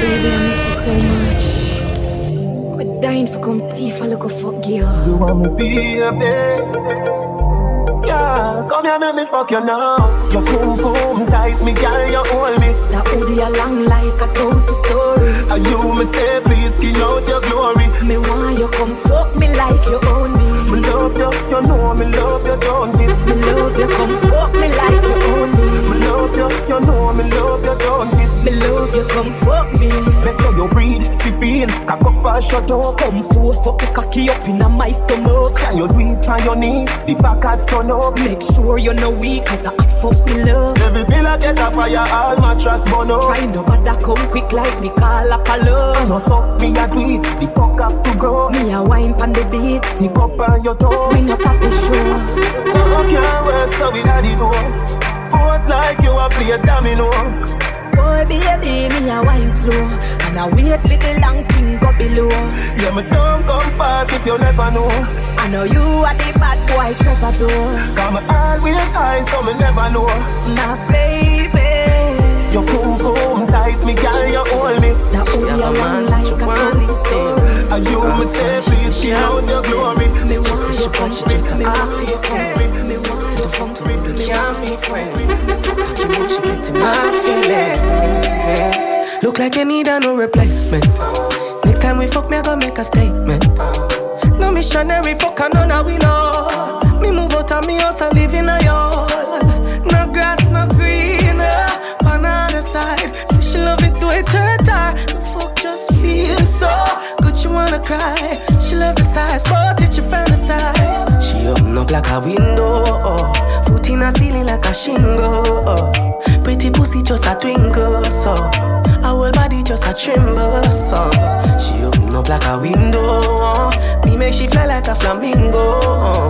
Baby, I miss you so much. I'm dying for come teeth, I look a fuck girl. You want me to be a baby? Yeah, come here, let me fuck you now. Your boom boom tight, me girl, you hold me. That hoodie along like a toast story. And you me say, please skin out your glory. Me want you come fuck me like you own me. Me love you, you know me love you, don't it? Me love you, come fuck me like you own me. Love you, you know me love you, don't it? Me love you, come fuck me. Make sure you breathe, fi feel, cock up and shut up. Come force up the cocky up in my stomach. Can you do it on your knee? The back has turn up. Make sure you're no weak, cause I hot fuck me love. Every pillar get a fire, all mattress burn up. Try no bother come quick like me call up a love. know so, me a do it, the fuck have to go. Me a wine pon the beat. Sneak up on your toe. We no papi show. Oh, can't work, so we it know. Pose like you a play domino. Boy, baby, me a wine slow. And I wait for the long thing go below. Yeah, me don't come fast if you never know. I know you are the bad boy Trevor though. Come always high, so me never know. My baby. Your boom boom tight, me girl, you hold me. That hoodie Yeah, man, like a story. And you me say, please skin out your glory. Me want said she you come want you me want artist, Me want you come We can't be friends. Too much you get in my feelings. Look like you need a new replacement. Next time we fuck, me I go make a statement. No missionary fuck another we know. Me move out of me house and live in a yard. Feels so good. She wanna cry. She love the size, but it she fantasize. She open up like a window. Foot in a ceiling like a shingle. Pretty pussy just a twinkle. So her whole body just a tremble. So she open up like a window. Me make she fly like a flamingo.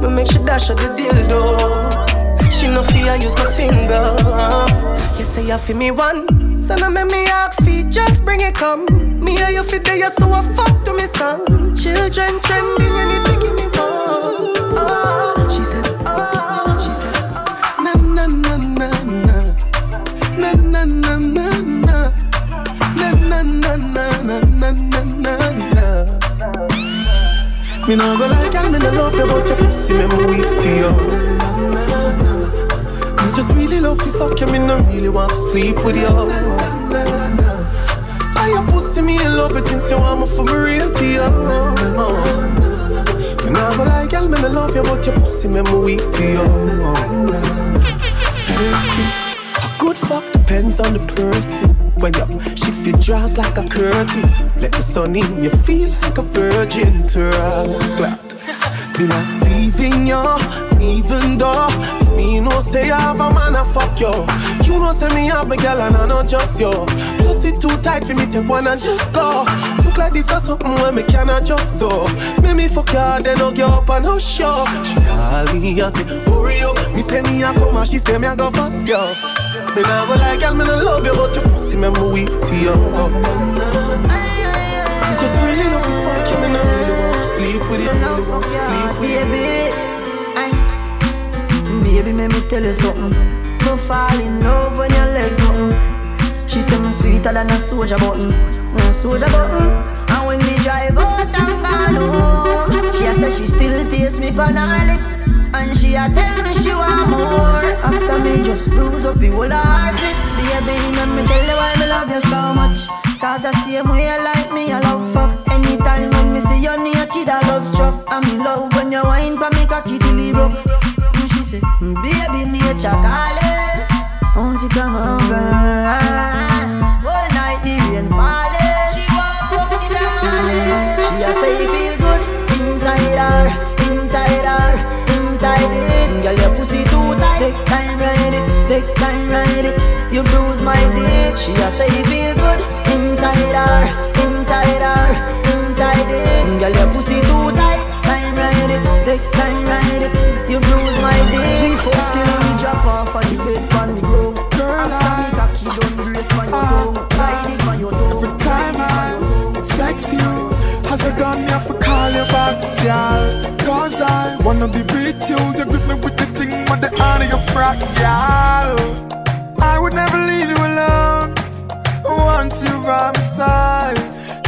Me make she dash out the dildo. She no fear, use no finger. You say you feel me one, so now make me ask feet, just bring it come. Me and you fit there, you so I fuck to me son. Children trending, you need to give me one. Oh, she said, oh, she said, oh. na na na na na, na na na na na, na na na na na na na na. Me no go like girl, me no love you, but your pussy me me weak to you. Just really love you, fuck you, me no really want to sleep with you. I your pussy, me in love it since you want me for me real to you. Me no go like girl, me no love you, but your pussy me me weak to you. A good fuck depends on the person. When you shift your jaws like a curtain, let the sun in, you feel like a virgin to us. Glad. Me not leaving you, even though me no say I have a man a fuck you. You know say me have a girl and I not just you. Pussy too tight for me take one and just go. Look like this or something where me cannot just do. Make me fuck her, then hug you up and hush you. She call me and say hurry up. Me say me a come and she say me a go fast yo. Me nah go like girl, me no love you, but your pussy me me weak to you. Just really love you, fuck you, me no really want to sleep with you. Baby, let me tell you something. No fall in love when your legs open. She say me sweeter than a soldier button, no soldier button. And when me drive out and gone home, she say she still taste me on her lips, and she a tell me she want more. After me just bruise up the whole heart baby, let me tell you why me love you so much. Cause the same way you like baby, nature calling. Won't you come over? All night the rain falling. She want fuck in the morning. She a say you feel good inside her, inside her, inside it. Girl, your pussy too tight. Take time, ride it. Take time, ride it. You bruise my dick. She a say feel good girl. Cause I wanna be with you. You grip me with the thing, but the honor your frack, girl. I would never leave you alone. Once you by my side.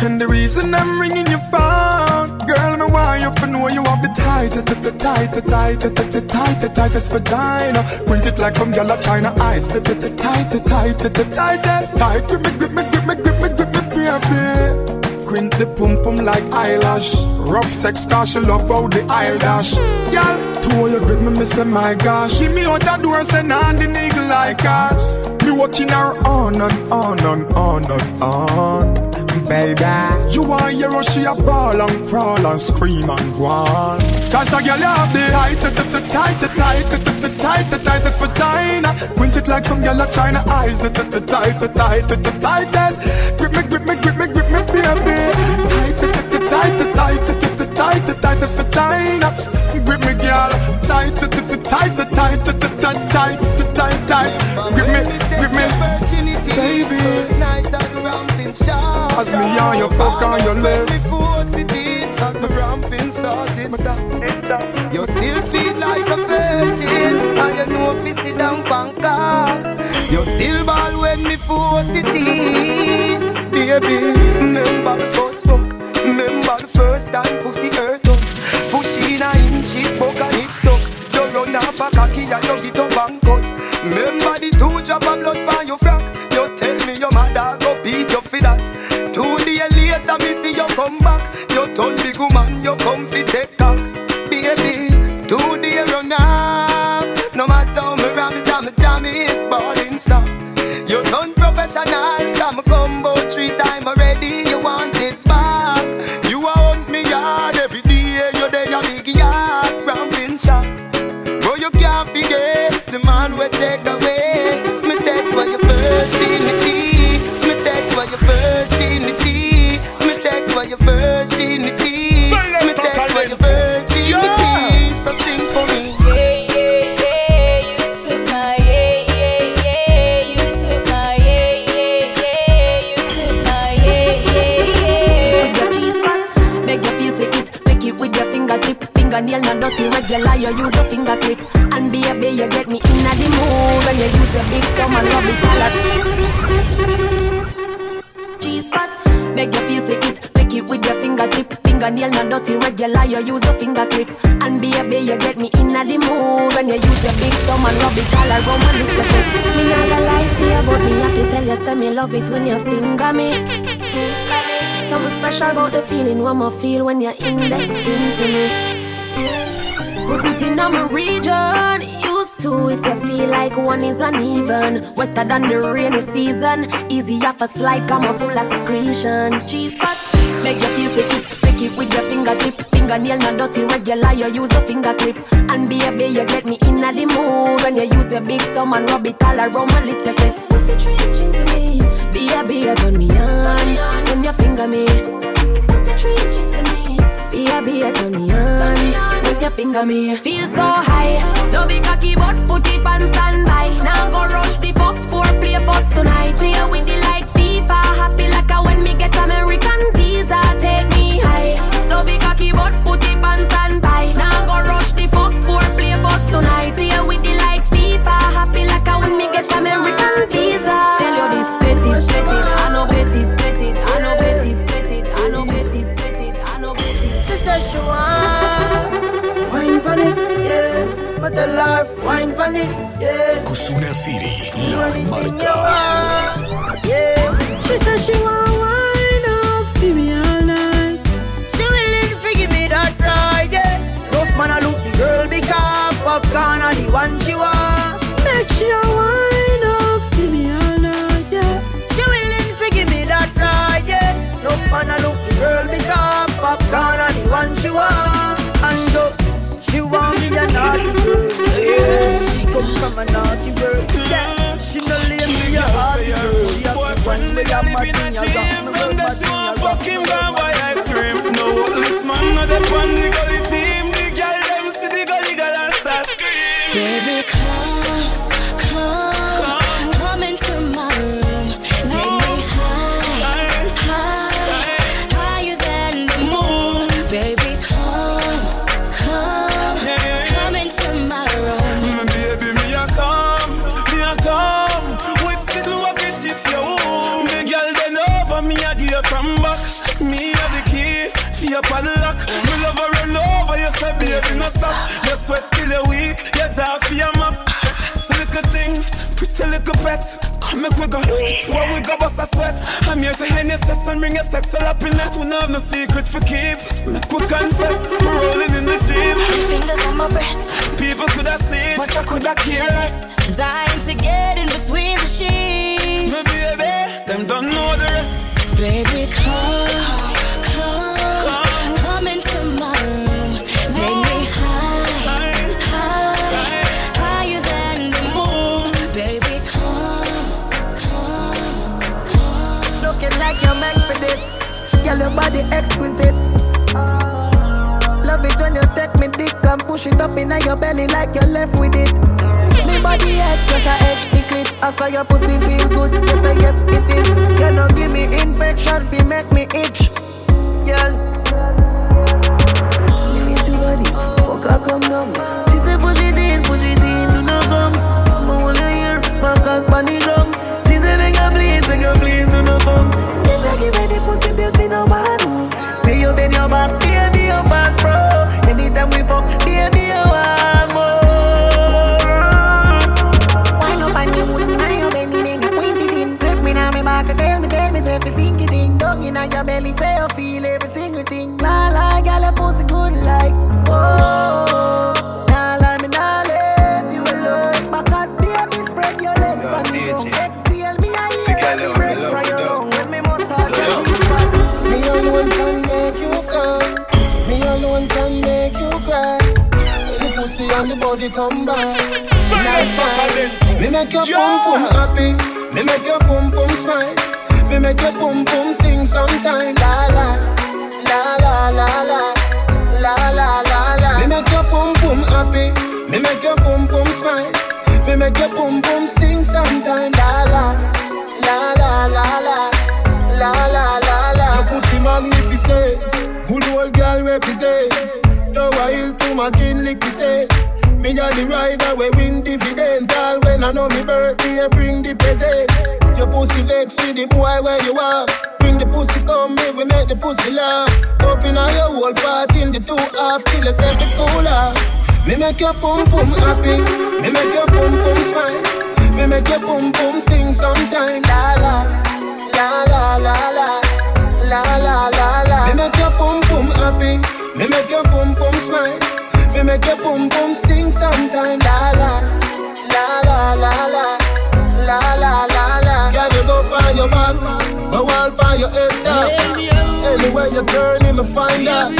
And the reason I'm ringing your phone, girl, me want you to know you have the tight, tight, tight, tight, tight, tight, tightest vagina. Print it like some yellow China eyes. The tight, tight, tight, tightest, tight. Grip me, grip me, grip me, grip me, grip me, baby. Quint the pum pum like eyelash. Rough sex star, she love how the eye dash. Girl, two you grip me, me say my gosh. She me out the door, send on the nigga like cash. Me walking her on and on and on and on baby. You want your she a brawl and crawl and scream and on. Cause the girl you have the tight, tight, tight, tight, tight, tight, tightest vagina. Quint it like some girl of China eyes. The tight, tight, tight, tightest. Grip me, grip me, grip me, grip me, baby. Tight, tight, tight, tight, tight, tightest vagina. Grip me, girl. Tight, tight, tight, tight, tight, tight, tight, tight. Grip me, grip me. Baby. First night at the Ramblin' Shop. As me on your fuck on your lip. As the ramping started. Stop. You still feel like a virgin, and you know if you sit down Bangkok. You still ball when me force it in, baby. Remember the You use your finger clip. And be a baby, you get me in the mood when you use your big thumb and rub it all up. Cheese spot, make you feel for it. Pick it with your fingertip. Fingernail not dirty, regular. You use your finger clip. And be a baby, you get me in the mood when you use your big thumb and rub it all around my little bit. Me not gonna lie to you, but me have to tell you, say me love it when you finger me. Something special about the feeling one more feel when you're indexing to me. Put it in my region. Used to if you feel like one is uneven. Wetter than the rainy season. Easy off a slide, come on full of secretion. Cheese spot, make you feel for it. Pick it with your fingertip. Fingernail not dirty, regular. You use a finger clip. And baby, you get me in a the mood when you use your big thumb and rub it all around my little bit. Put the trench into me. Baby, you turn me on when you finger me. Put the trench into me. Baby, you turn me on when you finger me. Feel so high. No be cocky, but put it on standby. Now go rush the fuck for play post tonight. Play with the like FIFA. Happy like a when me get American visa. Take me high. No be cocky, but put the life wine pon it, yeah. Kusuna City, la you marca. yeah. She said she want wine up, give me all night. She willing to give me that ride, yeah. Rough man, I look the girl because popcorn are the one she want. Make she a naughty girl. Yeah, she come from a naughty world. Yeah, she no lame, she a hard girl. She a one way I'm a king, I got my girl, my king, I girl. Up and lock. Me love her run over, you say baby no stop. You sweat till you're weak, you jaw for your map. It's little thing, pretty little pet. Come make we go, what we go bust a sweat. I'm here to hand your stress and bring your sexual happiness. We don't have no secret for keep. Make we confess, we're rolling in the jeep. Fingers on my breast. People could have seen, but I could have cared. Dying to get in between the sheets. Me baby, them don't know the rest. Baby, come, Girl, your body exquisite. Love it when you take me dick and push it up in your belly like you're left with it. Me body head just a edge the clip. I saw your pussy feel good. Yes, I yes it is. You know give me infection, fi make me itch. Girl. Stimulate your body, fuck her come down. She said push it in, push it in, do not come. Someone wanna hear, back us bunny drum. She said beg her please, beg her please, do not come. If I give her the pussy, the body come back. Time. Me make your pum pum happy. Me make your pum pum smile. Me make your pum pum sing sometime. La la la la la la la la la la. Me make your pum pum happy. Me make your pum pum smile. Me make your pum pum sing sometime. La la la la la la la la la la. Your pussy magnificent. Good old girl represent. Tower Hill to McKinley say. Me a the rider we win dividend All when I know me birthday bring the present. Your pussy vex with the boy where you are. Bring the pussy come me we make the pussy laugh. Open all your whole part in the two half Till it's every cooler Me make your pum pum happy. Me make your pum pum smile. Me make your pum pum sing sometime. La la La la la la La la la la. Me make your pum pum happy. Me make your pum pum smile me make your boom boom sing sometime. La la, la la la la, la la la la. Can you go find your back, go all find your head down. Anywhere you turn, me find that.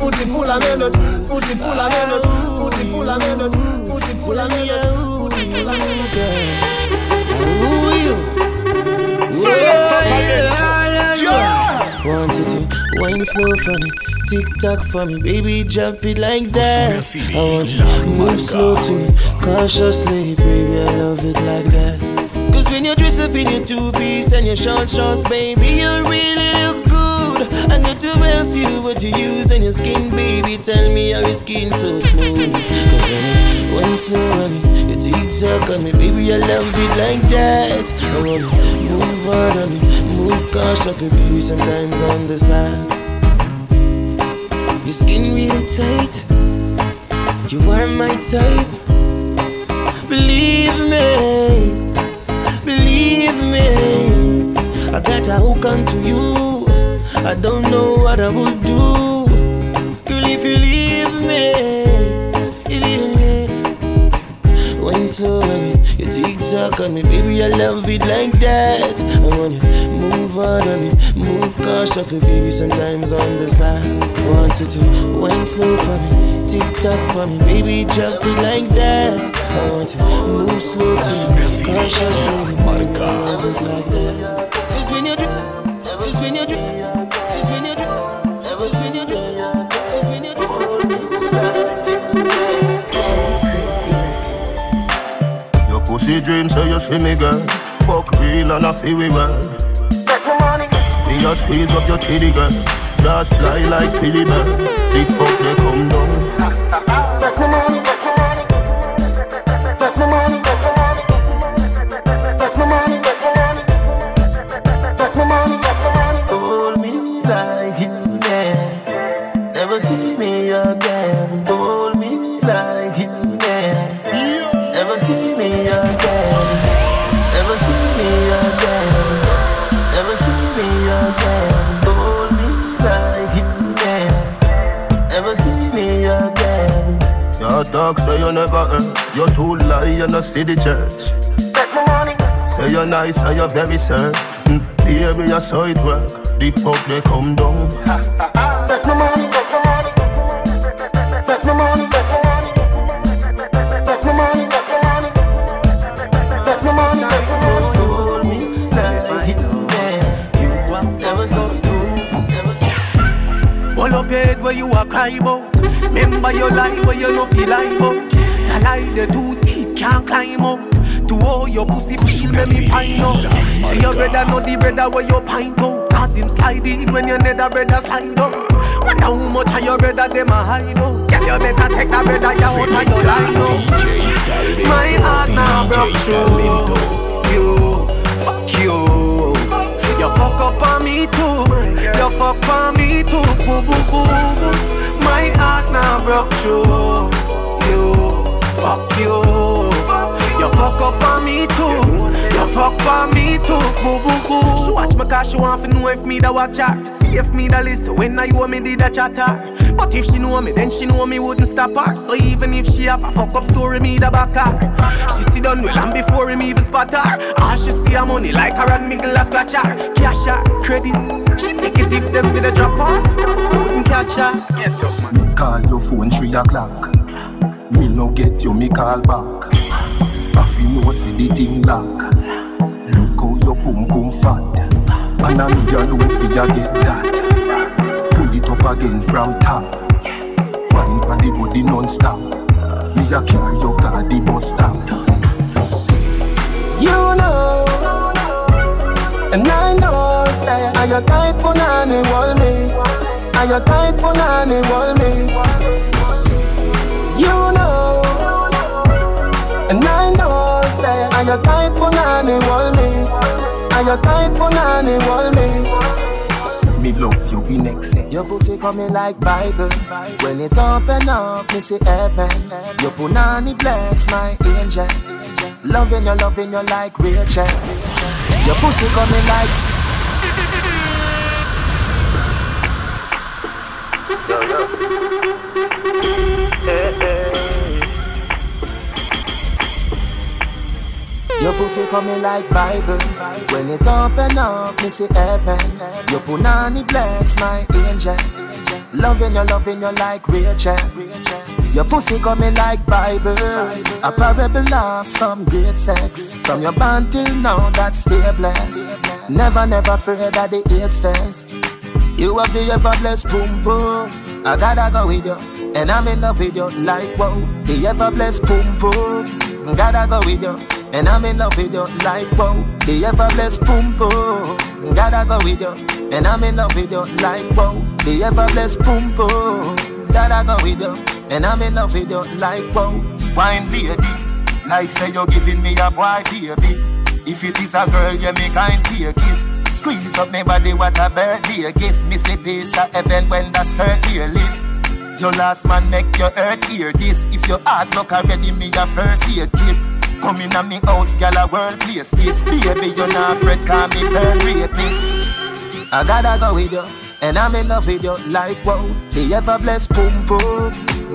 Pussy full of melody, pussy full of melody, pussy full of melody, pussy full of melody, pussy full of melody. You to wine slow for me, tick tock for me, baby, jump it like that. I want you to move slow to me, cautiously, baby, I love it like that. Cause when you dress up in your two piece and your short shorts, baby, you really look good. And you to ask you what you use on your skin, baby, tell me how your skin so smooth. Cause when you wine slow on me, you tick tock on me, baby, I love it like that. I wanna move on on me, move cautiously, baby, sometimes on the slide. Your skin really tight. You are my type. Believe me, believe me. I got a hook onto you. I don't know what I would do. Girl, if you leave me, you leave me. Wine slow on me, you tick tock on me, baby. I love it like that. I want you move on on me, move cautiously, baby. Sometimes on the slide. Want you to wine slow for me, tick tock for me, baby. Jump it like that. I want you move slow to me, cautiously, baby. I love it like that. Cause when you drink, cause when you drink, cause when you drink, cause when you drink, Your dream, so you see me, girl. Fuck real and I feel we well. Me just squeeze up your titty, girl. Just fly like Philly bird. The fuck they come down. you no see the church. Bet my money. Say you're nice, say you're very certain. Baby, you saw it work. The fuck they come down. Bet my money, bet my money, bet my money, bet my money, bet my money, bet my money, bet my money, bet my money. Hold me like you yeah. You have ever so true. Hold up your head where you are cry about. Remember your life where you no feel like about. The lie the two can't climb up. To all your pussy feel make me find out. Say your brother know the brother where you pint out. Cause him slide in when your nether brother slide up. Wonder how much of your brother them a hide out. Girl you better take that brother you out of your line out. My heart now broke through you. Fuck you. You fuck up on me too. You fuck on me too. Boo boo boo. My heart now broke through you. Fuck you. You fuck up on me too. You fuck up on me too. Boo boo boo. She watch me cause she want to know if me da watch her. See if me da listen when I you me did a chatter. But if she know me, then she know me wouldn't stop her. So even if she have a fuck up story, me da back her. She see done well and before him even spot her. All she see her money like her and Miguel a scratch her. Cash her, credit. She take it if them did a drop her. Wouldn't catch her. Get up, man. Call your phone three o'clock. Me no get you, me call back. Feel see the thing lock. Look how your pum pum fat. And I know you alone for you get that. Pull it up again from top. Wine for the body non-stop. Me a carry your car the bus stop. You know, and I know, say, are you tight for nanny, wall me? Are you tight for nanny, wall me? You know, you tight for nanny, wall me? Are you tight for nanny, wall me? Me love you in excess. Your pussy coming like Bible. When it open up, me see heaven. Your punani bless my angel. Loving you, loving you like Rachel. Your pussy coming like Your pussy coming like Bible. When it open up, me see heaven. Your punani bless my angel. Loving you, loving you like Rachel. Your pussy coming like Bible. A parable of some great sex. From your band till now, that stay blessed. Never, never afraid of the AIDS test. You have the ever blessed boom boom. I gotta go with you. And I'm in love with you like wow. The ever blessed boom boom. Gotta go with you. And I'm in love with you like wow. The ever blessed boom boom. Gotta go with you. And I'm in love with you like wow. The ever blessed boom boom. Gotta go with you. And I'm in love with you like wow. Wine lady, like say you're giving me a boy baby. If it is a girl, you me kind take it. Squeeze up me body, what a birthday gift. Me say peace of heaven when the skirt here lift. Your last man make your earth hear this. If your heart look already, me a first aid kit. Come in a me house, gal a world place this. Baby, you not afraid, call me burn rapist. I gotta go with you, and I'm in love with you like wow. The ever blessed boom boom.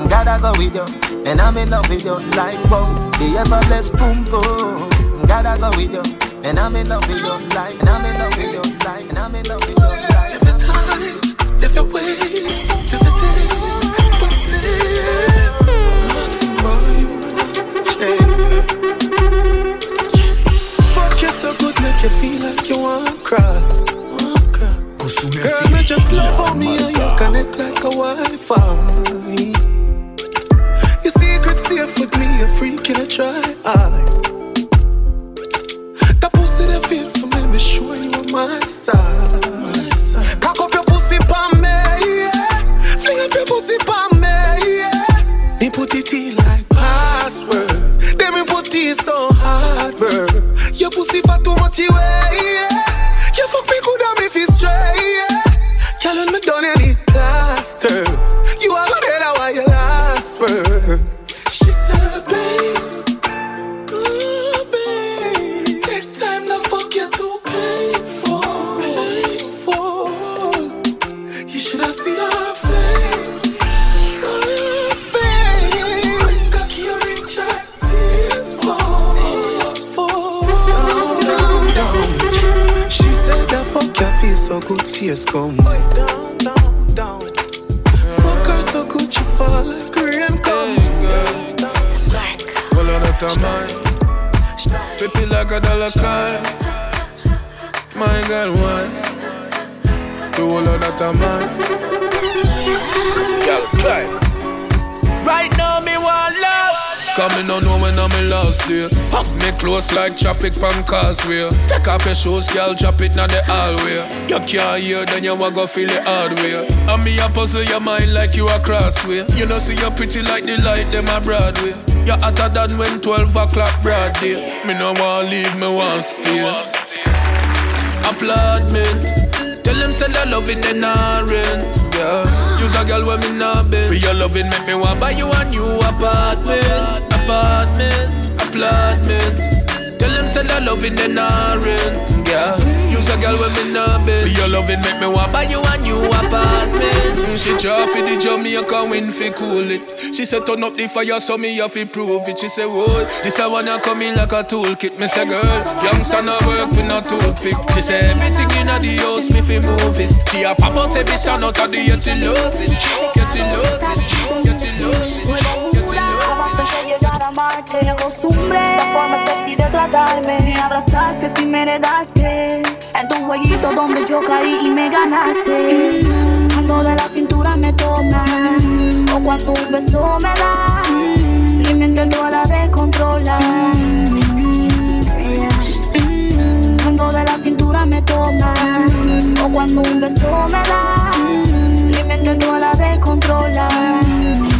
Gotta go with you, and I'm in love with you like wow. The ever blessed boom boom. Gotta go with you, and I'm in love with you like, and I'm in love with you like, and I'm in love with you. Every time, every way, so good, make you feel like you want to cry. Girl, me just love how me and you connect like a Wi-Fi. Your secret safe with me, a freak in a try. Well, on the time, Fifty like a dollar coin. My girl, why? Do all of that, man. Girl, climb. Right now, me want love. Coming on know when I'm in last day. Hug me close like traffic from causeway. Take off your shoes, girl, drop it now the hallway. You can't hear, then you want go feel it hard way. And me a puzzle your mind like you a crossway. You know, see you pretty like the light, them a Broadway. You hotter than when 12 o'clock broad day. Me no want leave, me want stay. Applaudment. Tell them send a loving in the rent. Yeah. Use a girl when me not been. For your loving make me want buy you a new apartment. Apartment. Applaudment. Tell them send a loving in the rent. Yeah. Use a girl when me not been. For your loving make me want buy you a new apartment. Mm, she draw for the Jamaica win fi cool it. She said turn up the fire so me have to prove it. She say whoa, this a wanna come in like a toolkit. Me say girl, youngster no work with no toothpick. She say everything in the house me fi move it. She a pop out every shot out of the yet she lose it, yet she lose it, yet she lose it, yet she lose it. amarte acostumbré La forma sexy de tratarme Me abrazaste si me heredaste En tu jueguito donde yo caí y me ganaste. Cuando de la cintura me tomas O cuando un beso me da Y me intento a la vez controlar. Cuando de la cintura me tomas O cuando un beso me da Y me intento a la vez controlar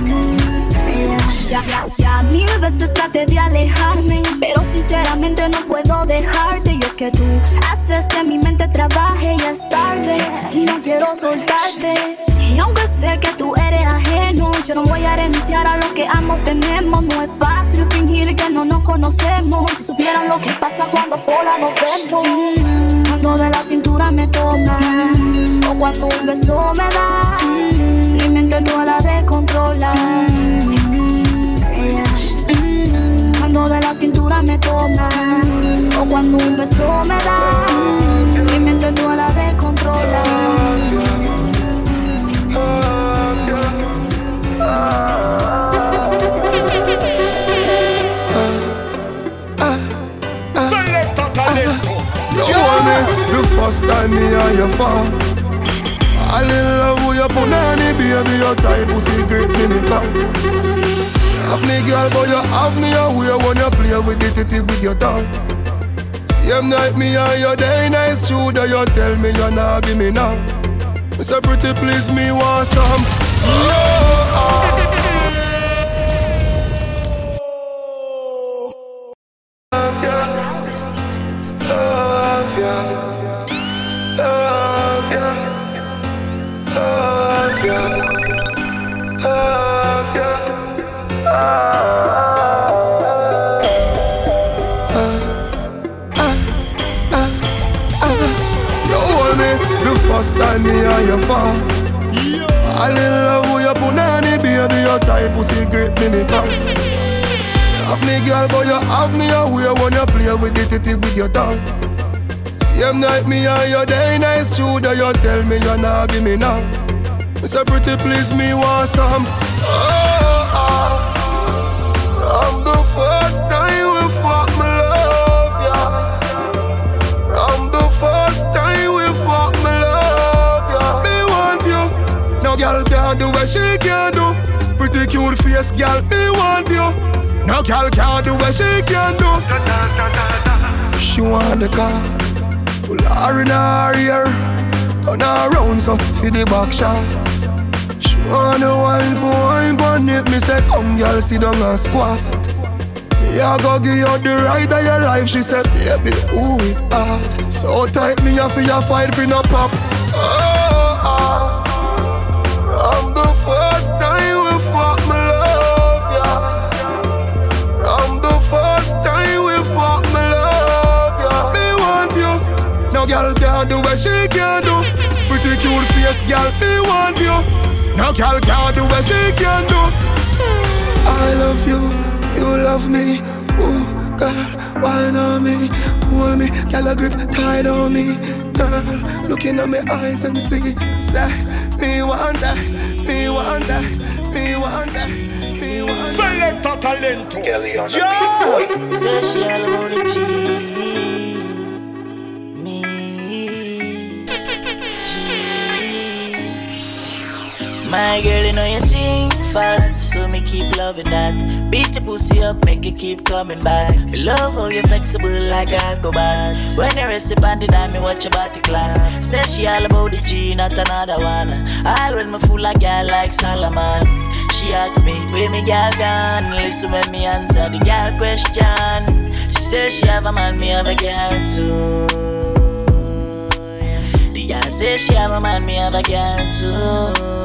ya, ya, mil veces traté de alejarme, pero sinceramente no puedo dejarte. Y es que tú haces que mi mente trabaje y es tarde. Y no quiero soltarte. Y aunque sé que tú eres ajeno, yo no voy a renunciar a lo que amo tenemos. No es fácil fingir que no nos conocemos. Si supieran lo que pasa cuando sola nos vemos. Cuando de la cintura me toma, o cuando un beso me da, y me intento a la vez de la cintura me toma. O cuando un beso me da Mi mente tú a la vez controla You want me the first time me and you fall I in love with your punani baby Your tight pussy grip me me come have me girl, but you have me away when you play with it, it with your tongue. Same night me and your day nice that you tell me you're not give me now. Me say pretty please me want some. Oh, give me now. Me a pretty please me want some. Oh, oh. From the first time we fuck me love ya. From the first time we fuck me love ya. Me want you. No girl can do what she can do. Pretty cute face girl, me want you. No girl can do what she can do. She want the car. Pull her in her ear. Turn around so for the back shot. She want the wine for wine on it. Me say come girl sit down and squat. Me a go give you the right of your life. She said baby who it hard. So tight me a for your fight for no pop. Oh, ah. oh. From the first time we fuck me love ya. From the first time we fuck me love ya. Me want you. No girl can do what she can do. Pretty face girl, me want you. No girl can do what she can do. I love you, you love me. Ooh, girl, wine on me, hold me, girl, a grip tight on me. Girl, looking at my eyes and see, say, me want that, me want that, me want that. Me want Selecta Talento. Kelly on the Yeah. beat, boy. Say she all about the G. My girl, you know you think fat, so me keep loving that. Beat your pussy up, make it keep coming back. Me love how you flexible like a go back. When you rest upon the dime, me watch your body clap. Say she all about the G, not another one. All when me fool like girl like Solomon. She asks me, where me gal gone? Listen when me answer the gal question. She says she have a man, me have a girl too. The gal says she have a man, me have a girl too.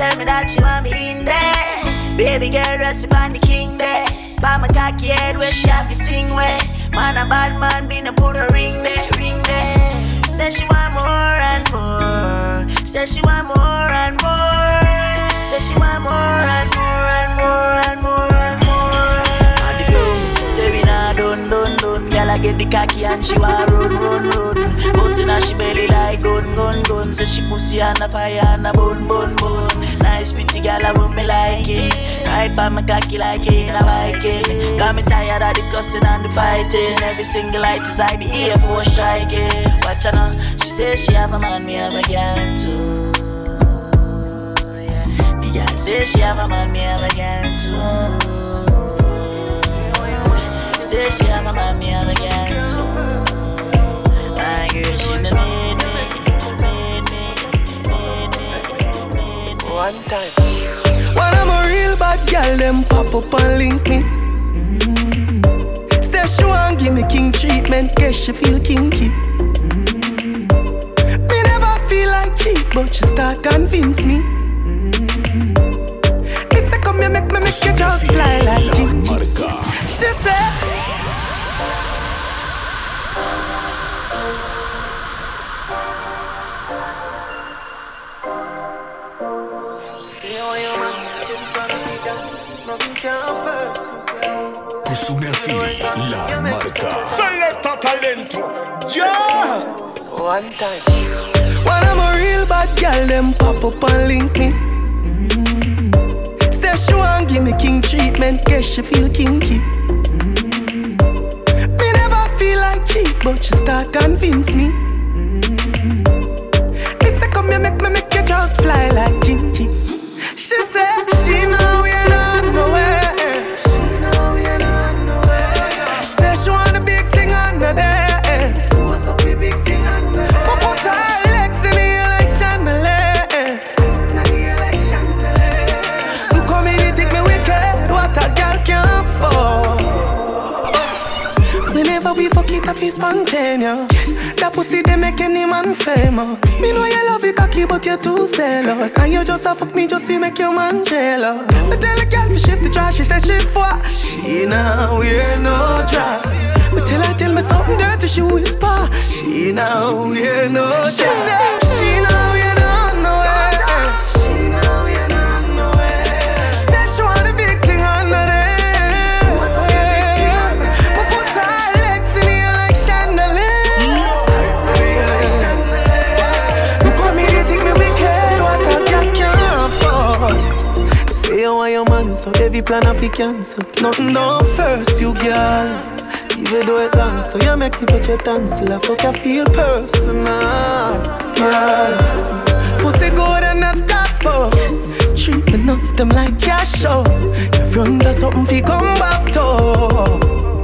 Tell me that she want me in there. Baby girl, rest upon the king there. By my cocky head where she have to sing where. Man, a bad man, been a put a ring there, ring there. Say she want more and more. Say she want more and more. Say she want more and more and more and more and more. Girl, I get the cocky and she want run run run. Bustin' her she belly like gun gun gun. Say she pussy and a fire and a bun bun bun. Nice pretty girl, I want me like it. Ride by my cocky like in a Viking. Got me tired of the cussing and the fighting. Every single light is like the Air Force striking. Watch her now, she says she have a man, me have a girl too. Yeah. The girl say she have a man, me have a girl too. Say she a man, me have a girl too. My girl, she don't need me, need me, need me, need me. One time. When I'm a real bad girl, them pop up and link me. Mm. Say she want give me king treatment, guess she feel kinky. Mm. Me never feel like cheap, but she start convince me. Mm. Me say come here, make me make you just fly like Gingy. She said. Kusuna City, la marca. Select a talento. Yeah. One time. When I'm a real bad girl, them pop up and link me. Mm. Say she want give me king treatment, guess she feel kinky. Mm. Me never feel like cheap, but she start convince me. Mm. Me say come here, make me make you just fly like Gingy. She said she know fuck spontaneous. That pussy they make any man famous. Me know you love it cocky, but you're too zealous. And you just a fuck me just to make your man jealous. I tell a girl to shift the trash, she says she what? She now wear no dress. Me tell her tell me something dirty, she whisper. She now wear no dress. She plan of you cancel. Nothing first, you girl. Even though it long, so you make me touch your tonsil. I fuck you feel personal, girl. Pussy good and that's gospel. Treat me nuts them like cash show. You under something, fi come back to.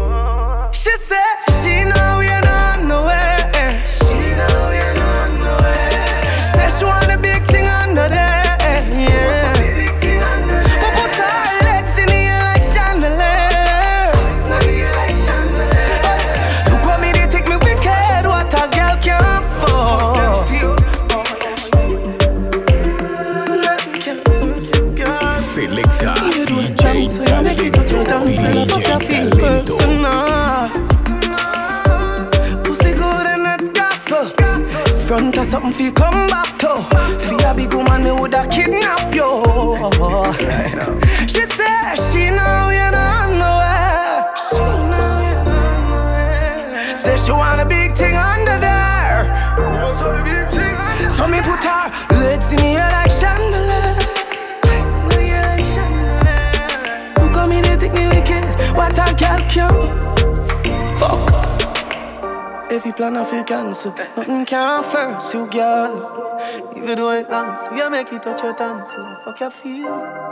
plan of you cancel. Nothing can first you, girl. Even though it lands, so you make it touch your tongue, so fuck your feel.